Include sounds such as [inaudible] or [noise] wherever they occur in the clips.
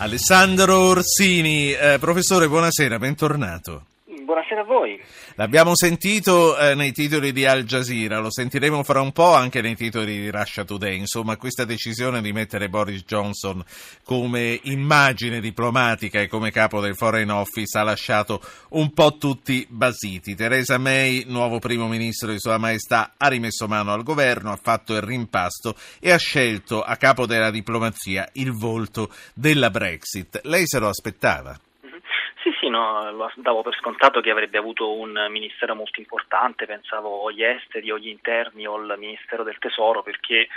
Alessandro Orsini, eh, professore, buonasera, bentornato. Buonasera a voi. L'abbiamo sentito eh, nei titoli di Al Jazeera, lo sentiremo fra un po' anche nei titoli di Russia Today. Insomma, questa decisione di mettere Boris Johnson come immagine diplomatica e come capo del Foreign Office ha lasciato un po' tutti basiti. Theresa May, nuovo primo ministro di Sua Maestà, ha rimesso mano al governo, ha fatto il rimpasto e ha scelto a capo della diplomazia il volto della Brexit. Lei se lo aspettava? No, lo davo per scontato che avrebbe avuto un ministero molto importante, pensavo o gli esteri o gli interni o il ministero del tesoro perché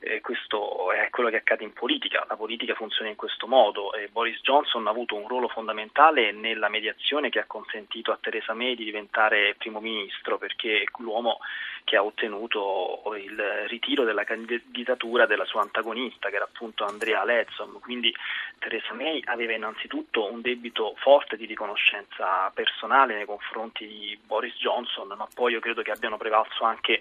eh, questo è quello che accade in politica, la politica funziona in questo modo. E Boris Johnson ha avuto un ruolo fondamentale nella mediazione che ha consentito a Theresa May di diventare primo ministro perché l'uomo che ha ottenuto il ritiro della candidatura della sua antagonista che era appunto Andrea Lezzon, quindi Theresa May aveva innanzitutto un debito forte di riconoscenza personale nei confronti di Boris Johnson, ma poi io credo che abbiano prevalso anche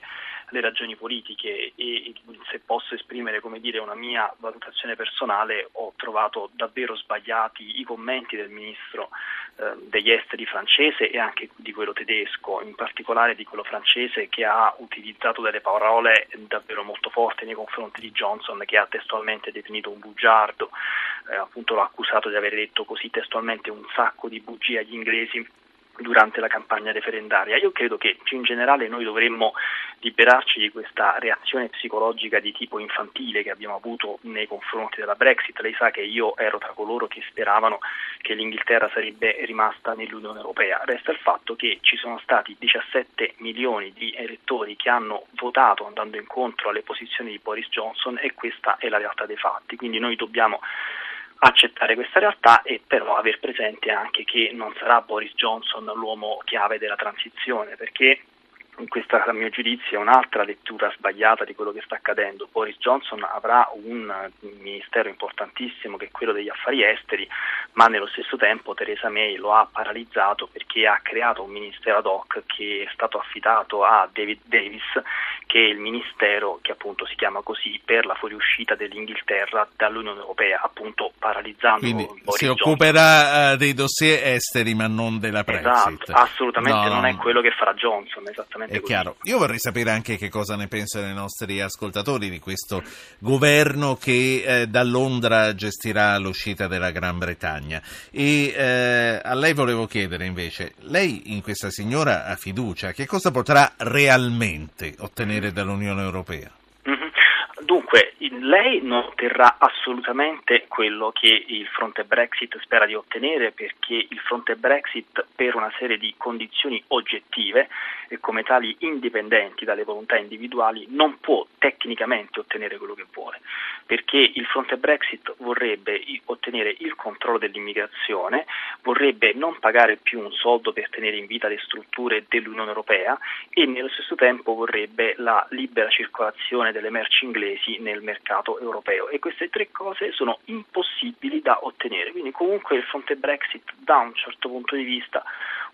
le ragioni politiche e se posso esprimere come dire, una mia valutazione personale ho trovato davvero sbagliati i commenti del ministro eh, degli esteri francese e anche di quello tedesco, in particolare di quello francese che ha utilizzato delle parole davvero molto forti nei confronti di Johnson che ha testualmente definito un bugiardo, eh, appunto l'ha accusato di aver detto così testualmente un sacco di bugie agli inglesi durante la campagna referendaria. Io credo che più in generale noi dovremmo liberarci di questa reazione psicologica di tipo infantile che abbiamo avuto nei confronti della Brexit. Lei sa che io ero tra coloro che speravano che l'Inghilterra sarebbe rimasta nell'Unione Europea. Resta il fatto che ci sono stati 17 milioni di elettori che hanno votato andando incontro alle posizioni di Boris Johnson e questa è la realtà dei fatti. Quindi noi dobbiamo accettare questa realtà e però aver presente anche che non sarà Boris Johnson l'uomo chiave della transizione perché questa a mio giudizio è un'altra lettura sbagliata di quello che sta accadendo. Boris Johnson avrà un ministero importantissimo che è quello degli affari esteri, ma nello stesso tempo Theresa May lo ha paralizzato perché ha creato un ministero ad hoc che è stato affidato a David Davis, che è il ministero che appunto si chiama così per la fuoriuscita dell'Inghilterra dall'Unione Europea, appunto paralizzando Quindi Boris si occuperà uh, dei dossier esteri ma non della Brexit. Esatto, assolutamente no, non è quello che farà Johnson, esattamente è chiaro. Io vorrei sapere anche che cosa ne pensano i nostri ascoltatori di questo governo che eh, da Londra gestirà l'uscita della Gran Bretagna. E eh, a lei volevo chiedere invece, lei in questa signora ha fiducia, che cosa potrà realmente ottenere dall'Unione Europea? Dunque, lei non otterrà assolutamente quello che il fronte Brexit spera di ottenere perché il fronte Brexit per una serie di condizioni oggettive e come tali indipendenti dalle volontà individuali non può tecnicamente ottenere quello che vuole perché il fronte Brexit vorrebbe ottenere il controllo dell'immigrazione, vorrebbe non pagare più un soldo per tenere in vita le strutture dell'Unione Europea e nello stesso tempo vorrebbe la libera circolazione delle merci inglesi paesi nel mercato europeo e queste tre cose sono impossibili da ottenere. Quindi comunque il fronte Brexit da un certo punto di vista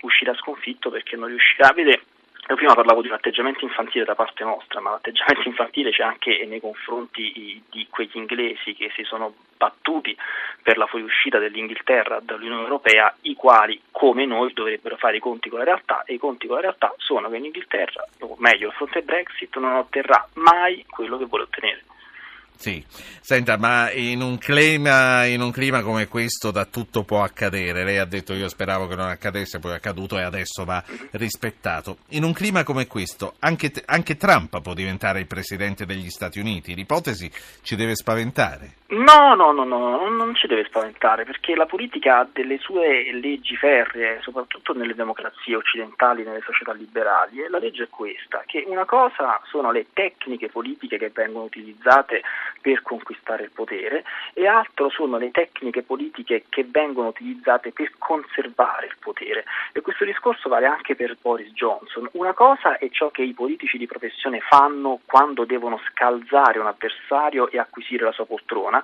uscirà sconfitto perché non riuscirà a vedere io prima parlavo di un atteggiamento infantile da parte nostra, ma l'atteggiamento [laughs] infantile c'è anche nei confronti di quegli inglesi che si sono battuti per la fuoriuscita dell'Inghilterra dall'Unione Europea, i quali, come noi, dovrebbero fare i conti con la realtà e i conti con la realtà sono che l'Inghilterra, o meglio, il fronte Brexit, non otterrà mai quello che vuole ottenere. Sì, senta, ma in un, clima, in un, clima, come questo da tutto può accadere. Lei ha detto io speravo che non accadesse, poi è accaduto e adesso va rispettato. In un clima come questo anche, anche Trump può diventare il presidente degli Stati Uniti. L'ipotesi ci deve spaventare. No, no, no, no, non ci deve spaventare perché la politica ha delle sue leggi ferree, soprattutto nelle democrazie occidentali, nelle società liberali, e la legge è questa, che una cosa sono le tecniche politiche che vengono utilizzate per conquistare il potere e altro sono le tecniche politiche che vengono utilizzate per conservare il potere. E questo discorso vale anche per Boris Johnson. Una cosa è ciò che i politici di professione fanno quando devono scalzare un avversario e acquisire la sua poltrona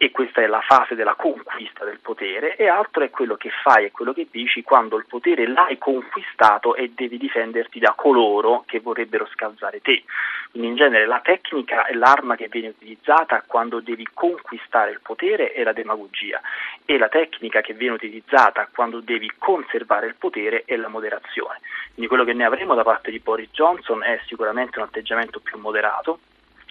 e questa è la fase della conquista del potere, e altro è quello che fai e quello che dici quando il potere l'hai conquistato e devi difenderti da coloro che vorrebbero scalzare te. Quindi in genere la tecnica è l'arma che viene utilizzata quando devi conquistare il potere è la demagogia e la tecnica che viene utilizzata quando devi conservare il potere è la moderazione. Quindi quello che ne avremo da parte di Boris Johnson è sicuramente un atteggiamento più moderato,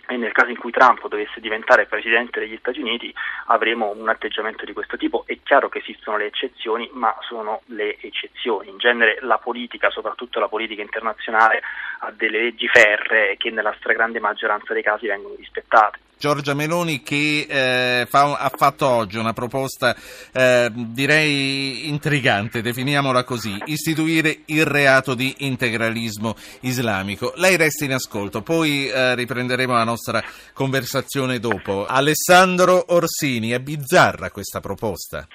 e nel caso in cui Trump dovesse diventare presidente degli Stati Uniti avremo un atteggiamento di questo tipo. È chiaro che esistono le eccezioni, ma sono le eccezioni. In genere la politica, soprattutto la politica internazionale, ha delle leggi ferree che nella stragrande maggioranza dei casi vengono rispettate. Giorgia Meloni che eh, fa, ha fatto oggi una proposta eh, direi intrigante, definiamola così, istituire il reato di integralismo islamico. Lei resta in ascolto, poi eh, riprenderemo la nostra conversazione dopo. Alessandro Orsini, è bizzarra questa proposta?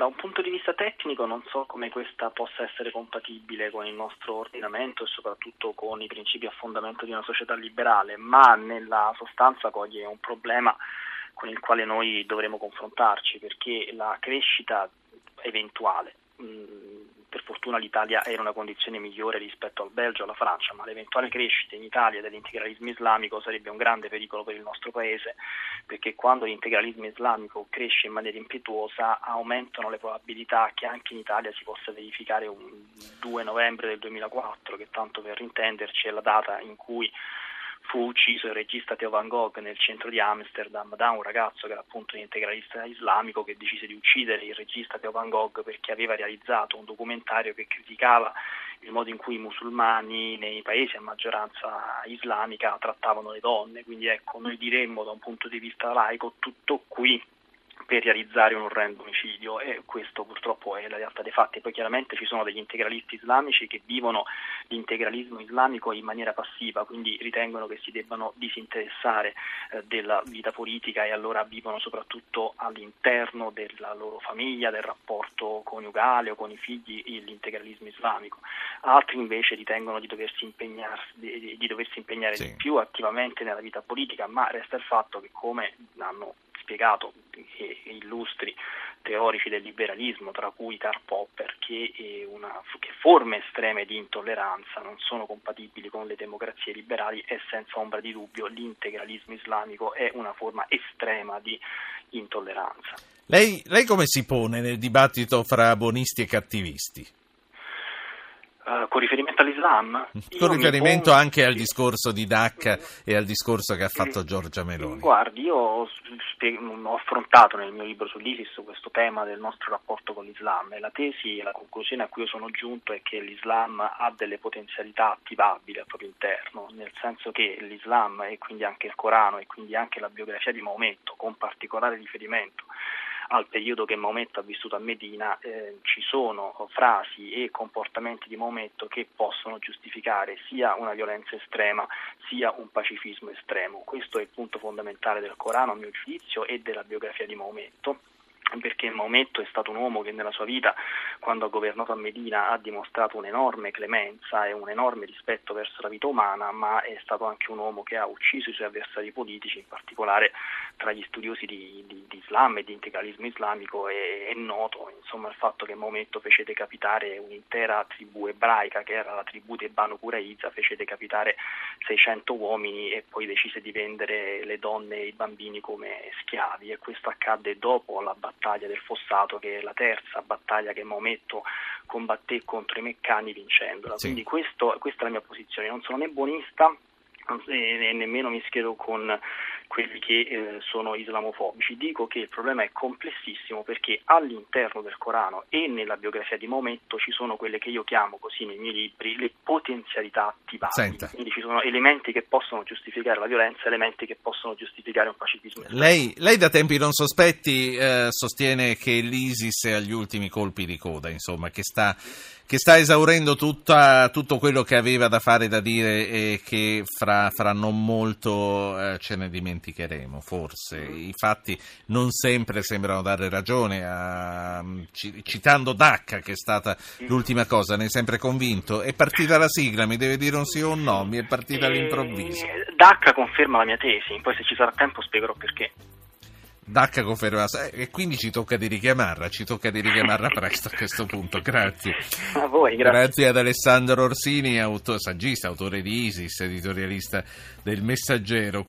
Da un punto di vista tecnico non so come questa possa essere compatibile con il nostro ordinamento e soprattutto con i principi a fondamento di una società liberale, ma nella sostanza coglie un problema con il quale noi dovremo confrontarci perché la crescita eventuale per fortuna l'Italia è in una condizione migliore rispetto al Belgio e alla Francia, ma l'eventuale crescita in Italia dell'integralismo islamico sarebbe un grande pericolo per il nostro Paese, perché quando l'integralismo islamico cresce in maniera impetuosa aumentano le probabilità che anche in Italia si possa verificare un 2 novembre del 2004, che tanto per intenderci è la data in cui fu ucciso il regista Theo Van Gogh nel centro di Amsterdam da un ragazzo che era appunto un integralista islamico che decise di uccidere il regista Theo Van Gogh perché aveva realizzato un documentario che criticava il modo in cui i musulmani nei paesi a maggioranza islamica trattavano le donne. Quindi ecco, noi diremmo da un punto di vista laico tutto qui per realizzare un orrendo omicidio e questo purtroppo è la realtà dei fatti. Poi chiaramente ci sono degli integralisti islamici che vivono l'integralismo islamico in maniera passiva, quindi ritengono che si debbano disinteressare eh, della vita politica e allora vivono soprattutto all'interno della loro famiglia, del rapporto coniugale o con i figli l'integralismo islamico. Altri invece ritengono di doversi, di, di doversi impegnare sì. di più attivamente nella vita politica, ma resta il fatto che come hanno spiegato illustri teorici del liberalismo, tra cui Karl Popper, che, una, che, forme estreme di intolleranza non sono compatibili con le democrazie liberali e senza ombra di dubbio l'integralismo islamico è una forma estrema di intolleranza. Lei, lei come si pone nel dibattito fra buonisti e cattivisti? Uh, con riferimento all'Islam? Con riferimento pongo... anche al discorso di Dacca e al discorso che ha fatto Giorgia Meloni. Guardi, io ho, ho affrontato nel mio libro sull'ISIS questo tema del nostro rapporto con l'Islam e la tesi e la conclusione a cui io sono giunto è che l'Islam ha delle potenzialità attivabili al proprio interno, nel senso che l'Islam e quindi anche il Corano e quindi anche la biografia di Maometto, con particolare riferimento al periodo che Maometto ha vissuto a Medina, eh, ci sono frasi e comportamenti di Maometto che possono giustificare sia una violenza estrema sia un pacifismo estremo. Questo è il punto fondamentale del Corano, a mio giudizio, e della biografia di Maometto perché Maometto è stato un uomo che nella sua vita, quando ha governato a Medina, ha dimostrato un'enorme clemenza e un enorme rispetto verso la vita umana, ma è stato anche un uomo che ha ucciso i suoi avversari politici, in particolare tra gli studiosi di, di, di Islam e di integralismo islamico è, è, noto insomma, il fatto che Maometto fece decapitare un'intera tribù ebraica, che era la tribù dei Banu Quraiza, fece decapitare 600 uomini e poi decise di vendere le donne e i bambini come schiavi. E questo accadde dopo la battaglia battaglia del Fossato, che è la terza battaglia che Maometto combatté contro i meccani vincendola. Sì. Quindi questo, questa è la mia posizione, non sono né buonista e nemmeno mi schiedo con quelli che eh, sono islamofobici. Dico che il problema è complessissimo perché all'interno del Corano e nella biografia di Maometto ci sono quelle che io chiamo così nei miei libri le potenzialità attivabili. Quindi ci sono elementi che possono giustificare la violenza, elementi che possono giustificare un pacifismo. Lei, lei da tempi non sospetti eh, sostiene che l'ISIS è agli ultimi colpi di coda, insomma, che sta che sta esaurendo tutta, tutto quello che aveva da fare da dire e che fra, fra non molto eh, ce ne dimenticheremo, forse. I fatti non sempre sembrano dare ragione, a, citando Dacca, che è stata l'ultima cosa, ne è sempre convinto. È partita la sigla, mi deve dire un sì o un no, mi è partita all'improvviso. Eh, Dacca conferma la mia tesi, poi se ci sarà tempo spiegherò perché. Dacca conferma e quindi ci tocca di richiamarla, ci tocca di richiamarla presto a questo punto. Grazie. A voi, grazie. Grazie ad Alessandro Orsini, auto, saggista, autore di Isis, editorialista del Messaggero.